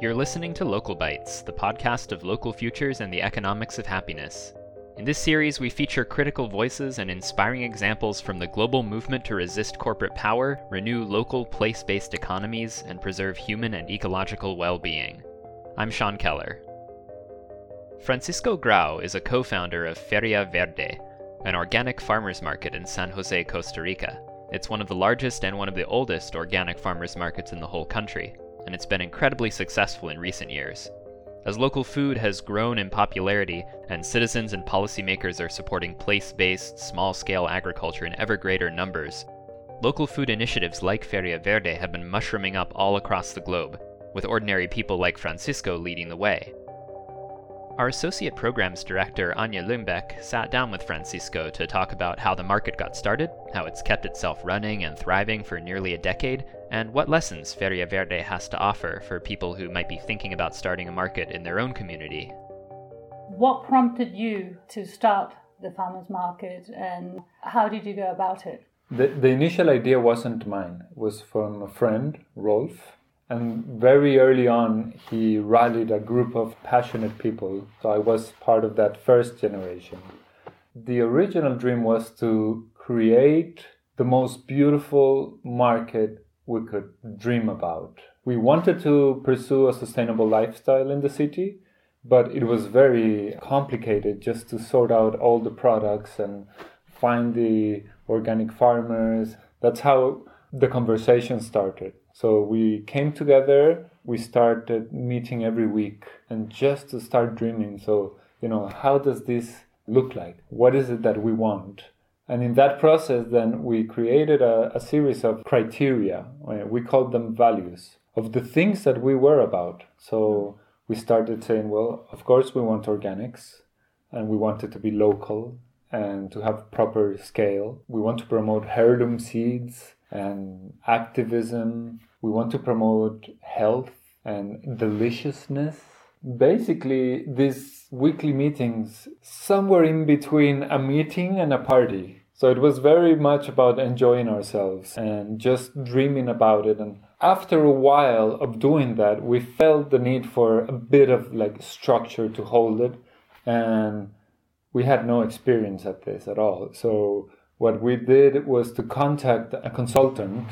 You're listening to Local Bites, the podcast of local futures and the economics of happiness. In this series, we feature critical voices and inspiring examples from the global movement to resist corporate power, renew local place based economies, and preserve human and ecological well being. I'm Sean Keller. Francisco Grau is a co founder of Feria Verde, an organic farmers market in San Jose, Costa Rica. It's one of the largest and one of the oldest organic farmers markets in the whole country and it's been incredibly successful in recent years. As local food has grown in popularity and citizens and policymakers are supporting place based, small scale agriculture in ever greater numbers, local food initiatives like Feria Verde have been mushrooming up all across the globe, with ordinary people like Francisco leading the way. Our Associate Programs Director, Anja Lyngbaek, sat down with Francisco to talk about how the market got started, how it's kept itself running and thriving for nearly a decade, and what lessons Feria Verde has to offer for people who might be thinking about starting a market in their own community. What prompted you to start the farmers market and how did you go about it? The, the initial idea wasn't mine, it was from a friend, Rolf, and very early on, he rallied a group of passionate people. So I was part of that first generation. The original dream was to create the most beautiful market we could dream about. We wanted to pursue a sustainable lifestyle in the city, but it was very complicated just to sort out all the products and find the organic farmers. That's how the conversation started. So we came together, we started meeting every week and just to start dreaming. So, you know, how does this look like? What is it that we want? And in that process, then we created a, a series of criteria. Uh, we called them values of the things that we were about. So we started saying, well, of course, we want organics and we want it to be local and to have proper scale. We want to promote heirloom seeds and activism. We want to promote health and deliciousness. Basically, these weekly meetings, somewhere in between a meeting and a party. So it was very much about enjoying ourselves and just dreaming about it. And after a while of doing that, we felt the need for a bit of like structure to hold it. And we had no experience at this at all. So what we did was to contact a consultant.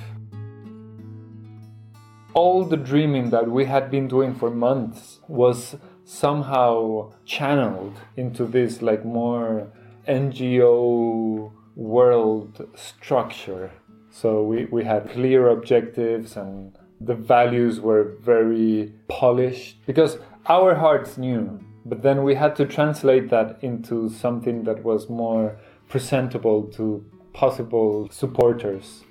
All the dreaming that we had been doing for months was somehow channeled into this like more NGO world structure. So we, we had clear objectives and the values were very polished because our hearts knew, but then we had to translate that into something that was more presentable to possible supporters.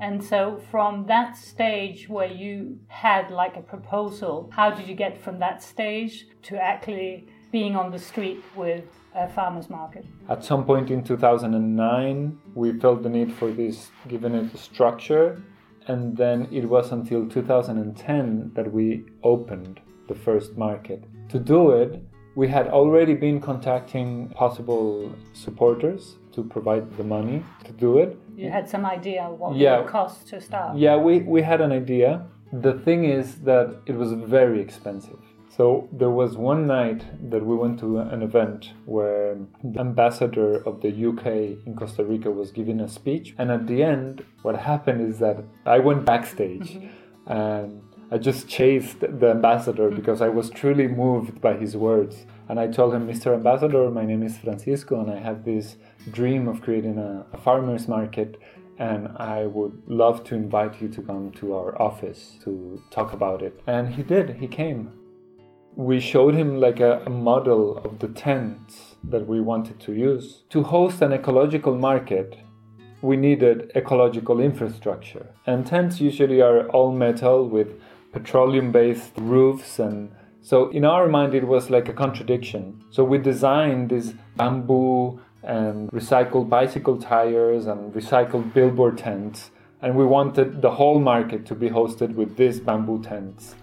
And so, from that stage where you had like a proposal, how did you get from that stage to actually being on the street with a farmer's market? At some point in 2009, we felt the need for this, given it structure, and then it was until 2010 that we opened the first market. To do it, we had already been contacting possible supporters to provide the money to do it. You had some idea what yeah. it would cost to start? Yeah, we, we had an idea. The thing is that it was very expensive. So there was one night that we went to an event where the ambassador of the UK in Costa Rica was giving a speech. And at the end, what happened is that I went backstage mm-hmm. and I just chased the ambassador mm-hmm. because I was truly moved by his words. And I told him, Mr. Ambassador, my name is Francisco, and I have this dream of creating a, a farmer's market. And I would love to invite you to come to our office to talk about it. And he did, he came. We showed him like a, a model of the tents that we wanted to use. To host an ecological market, we needed ecological infrastructure. And tents usually are all metal with petroleum based roofs and so in our mind it was like a contradiction. So we designed these bamboo and recycled bicycle tires and recycled billboard tents and we wanted the whole market to be hosted with these bamboo tents.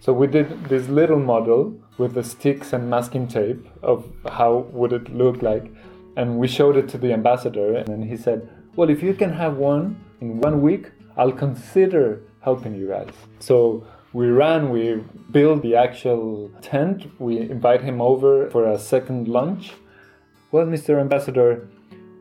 So we did this little model with the sticks and masking tape of how would it look like and we showed it to the ambassador and he said Well, if you can have one in one week, I'll consider helping you guys. So we ran, we built the actual tent, we invite him over for a second lunch. Well, Mr. Ambassador,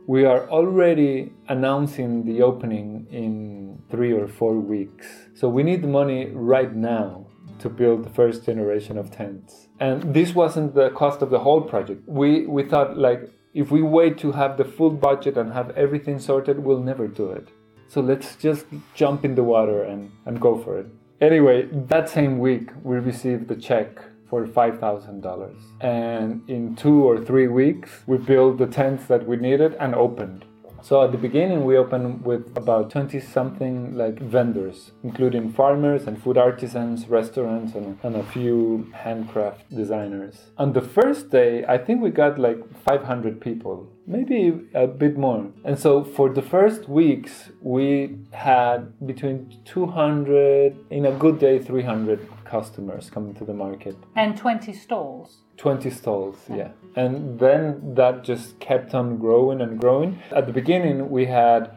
we are already announcing the opening in three or four weeks. So we need the money right now to build the first generation of tents. And this wasn't the cost of the whole project. We we thought like if we wait to have the full budget and have everything sorted, we'll never do it. So let's just jump in the water and, and go for it. Anyway, that same week we received the check for $5,000. And in two or three weeks, we built the tents that we needed and opened. So at the beginning, we opened with about 20 something like vendors, including farmers and food artisans, restaurants, and, and a few handcraft designers. On the first day, I think we got like 500 people, maybe a bit more. And so for the first weeks, we had between 200, in a good day, 300 customers coming to the market. And 20 stalls. 20 stalls, yeah. And then that just kept on growing and growing. At the beginning, we had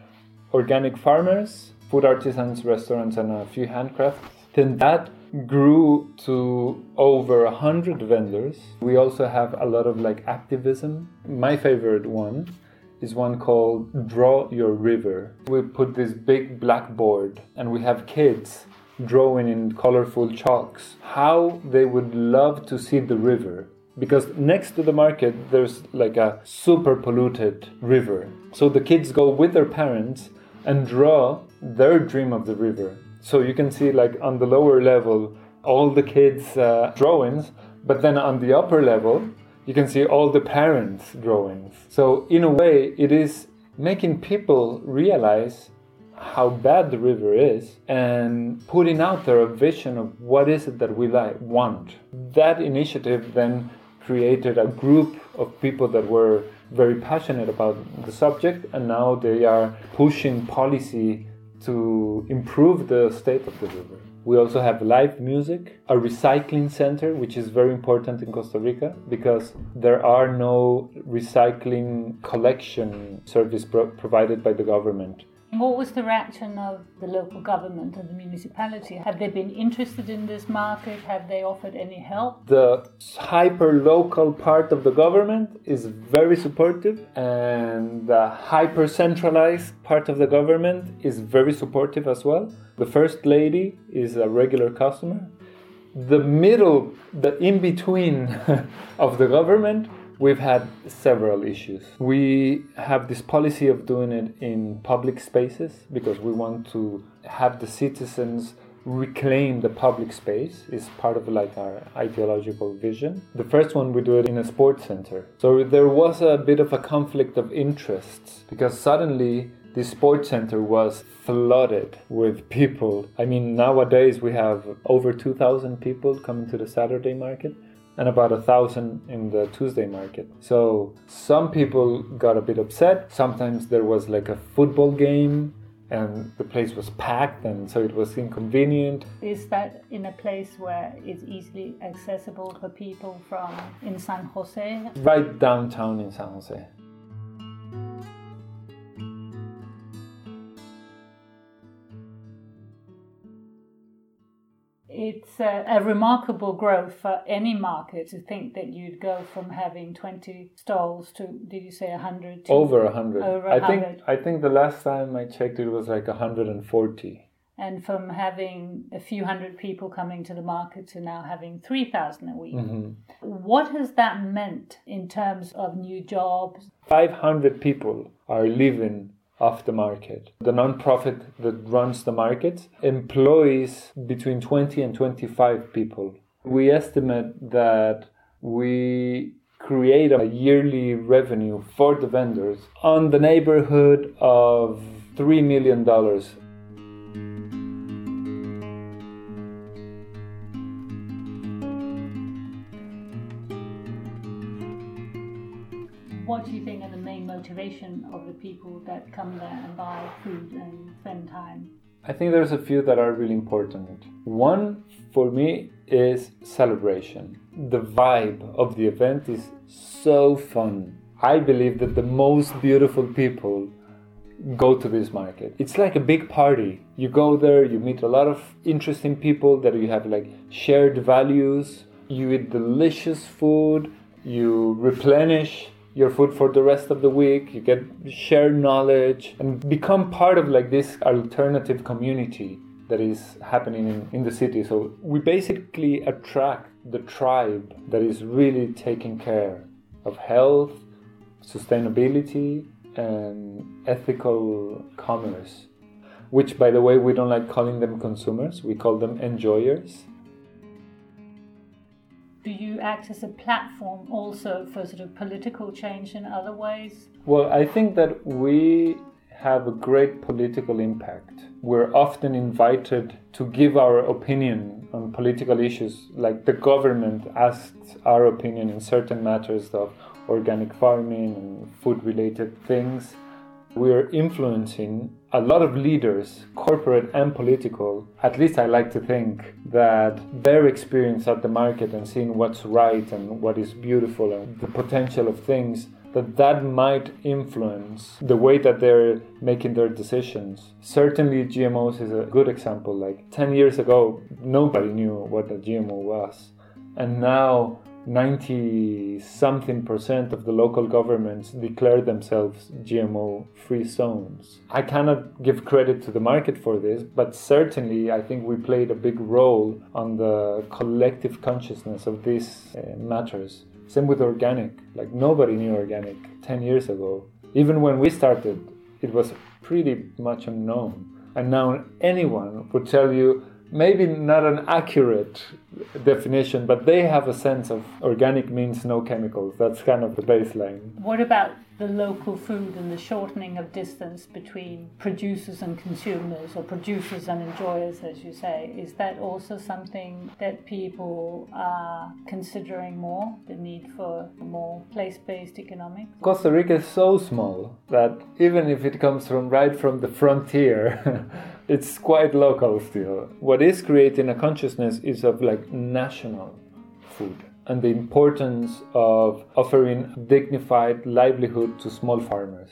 organic farmers, food artisans, restaurants, and a few handcrafts. Then that grew to over a hundred vendors. We also have a lot of like activism. My favorite one is one called Draw Your River. We put this big blackboard and we have kids drawing in colorful chalks how they would love to see the river. Because next to the market there's like a super polluted river. So the kids go with their parents and draw their dream of the river. So you can see like on the lower level all the kids uh, drawings but then on the upper level you can see all the parents drawings. So in a way it is making people realize how bad the river is and putting out there a vision of what is it that we like want that initiative then created a group of people that were very passionate about the subject and now they are pushing policy to improve the state of the river we also have live music, a recycling center, which is very important in Costa Rica because there are no recycling collection service pro- provided by the government. What was the reaction of the local government and the municipality? Have they been interested in this market? Have they offered any help? The hyper local part of the government is very supportive, and the hyper centralized part of the government is very supportive as well. The first lady is a regular customer. The middle, the in between of the government we've had several issues. We have this policy of doing it in public spaces because we want to have the citizens reclaim the public space is part of like our ideological vision. The first one we do it in a sports center. So there was a bit of a conflict of interests because suddenly the sports center was flooded with people. I mean nowadays we have over 2000 people coming to the Saturday market and about a thousand in the Tuesday market. So some people got a bit upset. Sometimes there was like a football game and the place was packed and so it was inconvenient. Is that in a place where it's easily accessible for people from in San Jose? Right downtown in San Jose. It's a, a, remarkable growth for any market to think that you'd go from having 20 stalls to did you say 100 over 100 over 100. i think i think the last time i checked it was like 140 and from having a few hundred people coming to the market to now having 3000 a week mm-hmm. what has that meant in terms of new jobs 500 people are living of the market. The nonprofit that runs the market employs between 20 and 25 people. We estimate that we create a yearly revenue for the vendors on the neighborhood of $3 million what do you think are the motivation of the people that come there and buy food and spend time? I think there's a few that are really important. One for me is celebration. The vibe of the event is so fun. I believe that the most beautiful people go to this market. It's like a big party. You go there, you meet a lot of interesting people that you have like shared values, you eat delicious food, you replenish your food for the rest of the week, you get shared knowledge and become part of like this alternative community that is happening in, in the city. So we basically attract the tribe that is really taking care of health, sustainability, and ethical commerce, which, by the way, we don't like calling them consumers, we call them enjoyers. Do you act as a platform also for sort of political change in other ways? Well, I think that we have a great political impact. We're often invited to give our opinion on political issues, like the government asks our opinion in certain matters of organic farming and food related things. We're influencing a lot of leaders, corporate and political. At least I like to think that their experience at the market and seeing what's right and what is beautiful and the potential of things that that might influence the way that they're making their decisions. Certainly GMOs is a good example. Like 10 years ago, nobody knew what a GMO was. And now 90 something percent of the local governments declare themselves GMO free zones. I cannot give credit to the market for this, but certainly I think we played a big role on the collective consciousness of these uh, matters. Same with organic. Like nobody knew organic 10 years ago. Even when we started, it was pretty much unknown. And now anyone would tell you maybe not an accurate definition, but they have a sense of organic means no chemicals. That's kind of the baseline. What about the local food and the shortening of distance between producers and consumers, or producers and enjoyers, as you say? Is that also something that people are considering more? The need for more place based economics? Costa Rica is so small that even if it comes from right from the frontier, it's quite local still. What is creating a consciousness is of like national food and the importance of offering dignified livelihood to small farmers.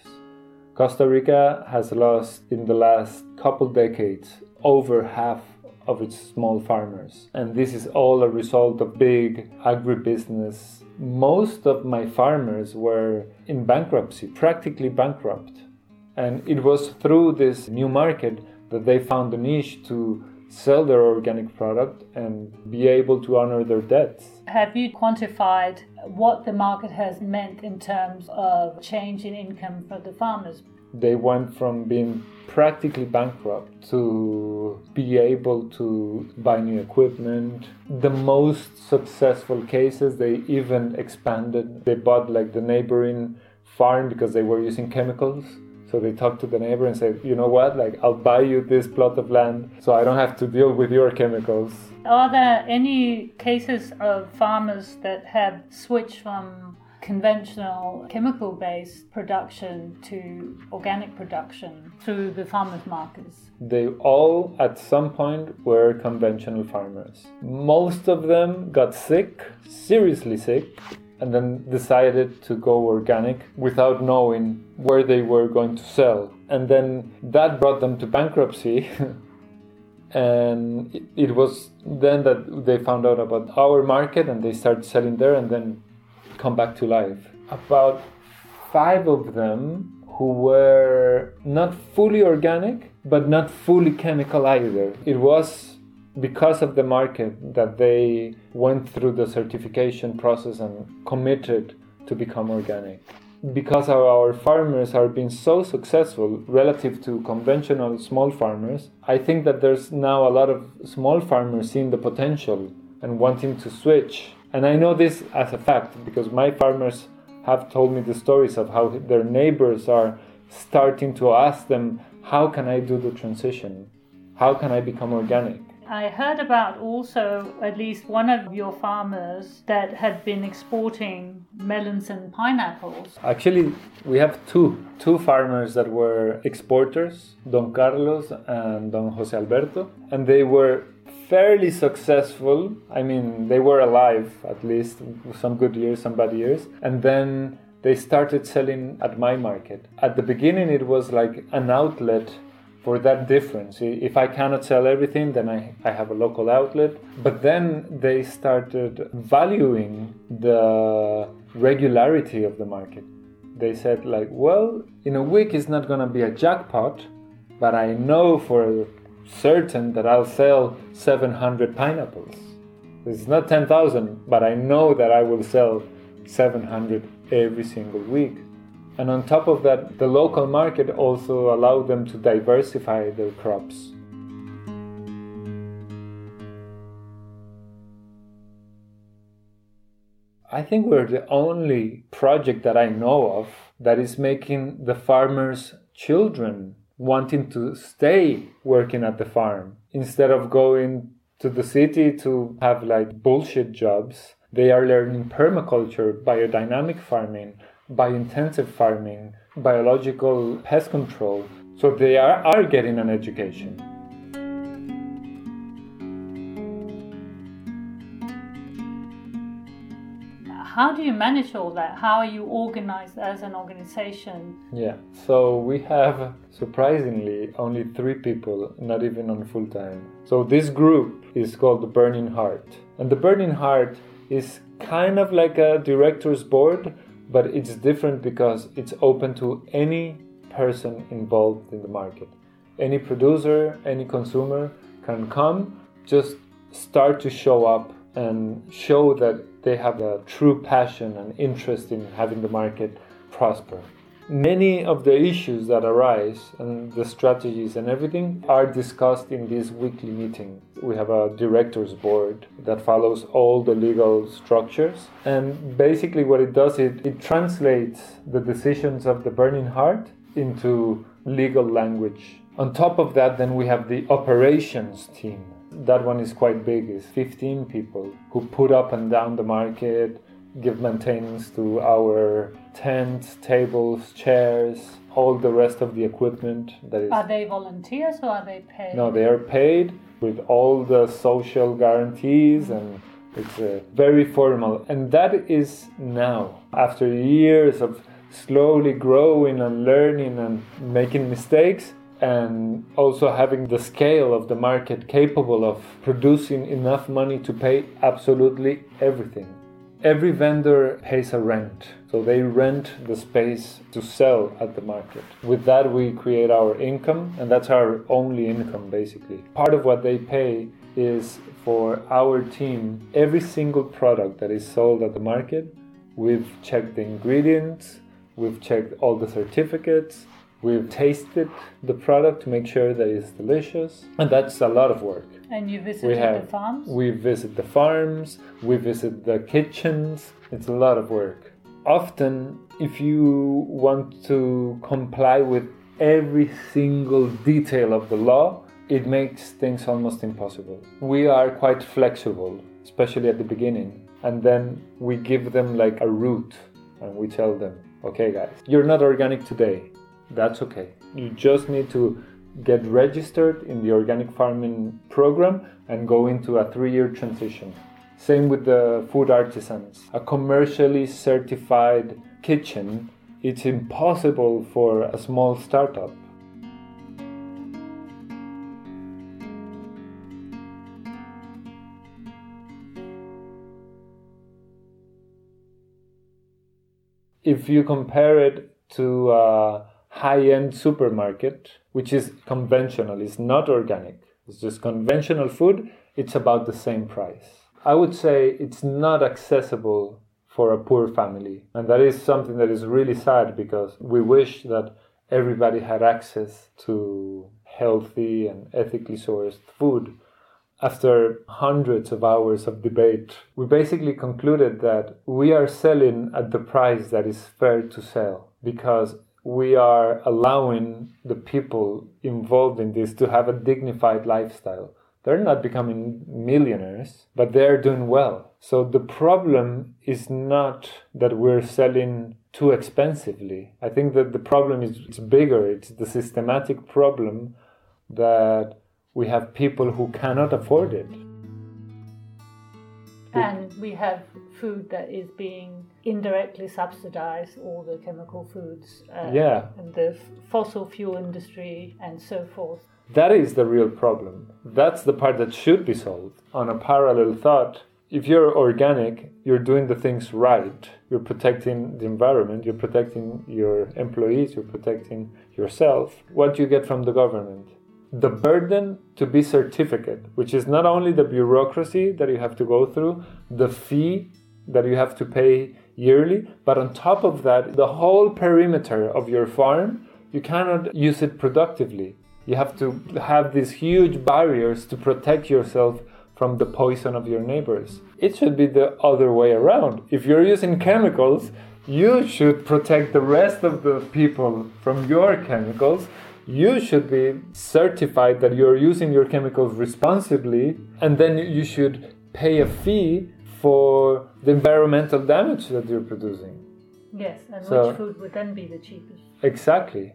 Costa Rica has lost in the last couple decades over half of its small farmers, and this is all a result of big agribusiness. Most of my farmers were in bankruptcy, practically bankrupt, and it was through this new market that they found a niche to sell their organic product and be able to honor their debts. Have you quantified what the market has meant in terms of change in income for the farmers? They went from being practically bankrupt to be able to buy new equipment. The most successful cases, they even expanded. They bought like the neighboring farm because they were using chemicals so they talk to the neighbor and say, you know what, like I'll buy you this plot of land so I don't have to deal with your chemicals. Are there any cases of farmers that have switched from conventional chemical based production to organic production through the farmers markets? They all at some point were conventional farmers. Most of them got sick, seriously sick, and then decided to go organic without knowing where they were going to sell. And then that brought them to bankruptcy. and it was then that they found out about our market and they started selling there and then come back to life. About five of them who were not fully organic but not fully chemical either. It was because of the market that they went through the certification process and committed to become organic. Because our farmers are being so successful relative to conventional small farmers, I think that there's now a lot of small farmers seeing the potential and wanting to switch. And I know this as a fact because my farmers have told me the stories of how their neighbors are starting to ask them, How can I do the transition? How can I become organic? I heard about also at least one of your farmers that had been exporting melons and pineapples. Actually, we have two two farmers that were exporters, Don Carlos and Don Jose Alberto, and they were fairly successful. I mean, they were alive at least, some good years, some bad years, and then they started selling at my market. At the beginning, it was like an outlet for that difference. If I cannot sell everything, then I, I have a local outlet. But then they started valuing the regularity of the market. They said, like, well, in a week it's not going to be a jackpot, but I know for certain that I'll sell 700 pineapples. It's not 10,000, but I know that I will sell 700 every single week. And on top of that, the local market also allowed them to diversify their crops. I think we're the only project that I know of that is making the farmers' children wanting to stay working at the farm instead of going to the city to have like bullshit jobs. They are learning permaculture, biodynamic farming, biointensive farming, biological pest control. So they are, are getting an education. How do you manage all that? How are you organized as an organization? Yeah, so we have surprisingly only three people, not even on full time. So this group is called the Burning Heart. And the Burning Heart is kind of like a director's board, but it's different because it's open to any person involved in the market. Any producer, any consumer can come, just start to show up and show that they have a true passion and interest in having the market prosper. Many of the issues that arise and the strategies and everything are discussed in this weekly meeting. We have a director's board that follows all the legal structures. And basically, what it does, it, it translates the decisions of the Burning Heart into legal language. On top of that, then we have the operations team that one is quite big it's 15 people who put up and down the market give maintenance to our tents tables chairs all the rest of the equipment that is are they volunteers or are they paid? No they are paid with all the social guarantees and it's uh, very formal and that is now. After years of slowly growing and learning and making mistakes and also having the scale of the market capable of producing enough money to pay absolutely everything. Every vendor pays a rent, so they rent the space to sell at the market. With that, we create our income, and that's our only income basically. Part of what they pay is for our team, every single product that is sold at the market, we've checked the ingredients, we've checked all the certificates, We've tasted the product to make sure that it's delicious, and that's a lot of work. And you have, the farms? We visit the farms, we visit the kitchens. It's a lot of work. Often, if you want to comply with every single detail of the law, it makes things almost impossible. We are quite flexible, especially at the beginning, and then we give them like a route and we tell them, okay, guys, you're not organic today that's okay. You just need to get registered in the organic farming program and go into a three year transition. Same with the food artisans. A commercially certified kitchen, it's impossible for a small startup. If you compare it to uh, high end supermarket, which is conventional, it's not organic, it's just conventional food, it's about the same price. I would say it's not accessible for a poor family. And that is something that is really sad because we wish that everybody had access to healthy and ethically sourced food. After hundreds of hours of debate, we basically concluded that we are selling at the price that is fair to sell because we are allowing the people involved in this to have a dignified lifestyle. They're not becoming millionaires, but they're doing well. So the problem is not that we're selling too expensively. I think that the problem is it's bigger. It's the systematic problem that we have people who cannot afford it. And we have food that is being indirectly subsidized, all the chemical foods, uh, Yeah. and the fossil fuel industry, and so forth. That is the real problem. That's the part that should be solved. On a parallel thought, if you're organic, you're doing the things right. You're protecting the environment, you're protecting your employees, you're protecting yourself. What do you get from the government? The burden to be certificate, which is not only the bureaucracy that you have to go through, the fee that you have to pay yearly, but on top of that, the whole perimeter of your farm, you cannot use it productively. You have to have these huge barriers to protect yourself from the poison of your neighbors. It should be the other way around. If you're using chemicals, you should protect the rest of the people from your chemicals. You should be certified that you're using your chemicals responsibly, and then you should pay a fee for the environmental damage that you're producing. Yes, and So- which food would then be the cheapest? Exactly.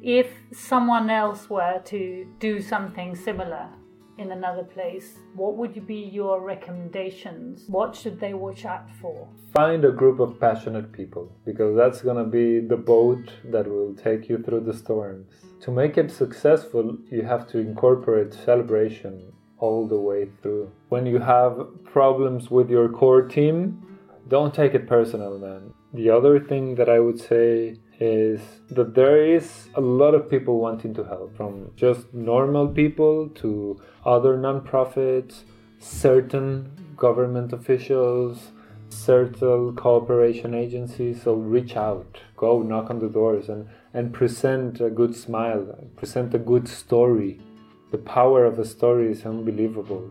If someone else were to do something similar in another place, what would be your recommendations? What should they watch out for? Find a group of passionate people because that's going to be the boat that will take you through the storms. To make it successful, you have to incorporate celebration all the way through. When you have problems with your core team, don't take it personal, man. The other thing that I would say is that there is a lot of people wanting to help, from just normal people to other nonprofits, certain government officials, certain cooperation agencies. So reach out, go knock on the doors, and, and present a good smile, present a good story. The power of a story is unbelievable.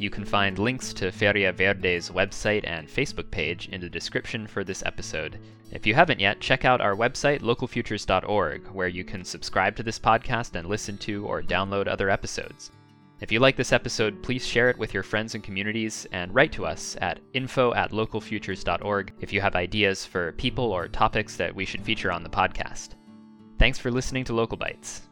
You can find links to Feria Verde's website and Facebook page in the description for this episode. If you haven't yet, check out our website, localfutures.org, where you can subscribe to this podcast and listen to or download other episodes. If you like this episode, please share it with your friends and communities and write to us at info at localfutures.org if you have ideas for people or topics that we should feature on the podcast. Thanks for listening to Local Bites.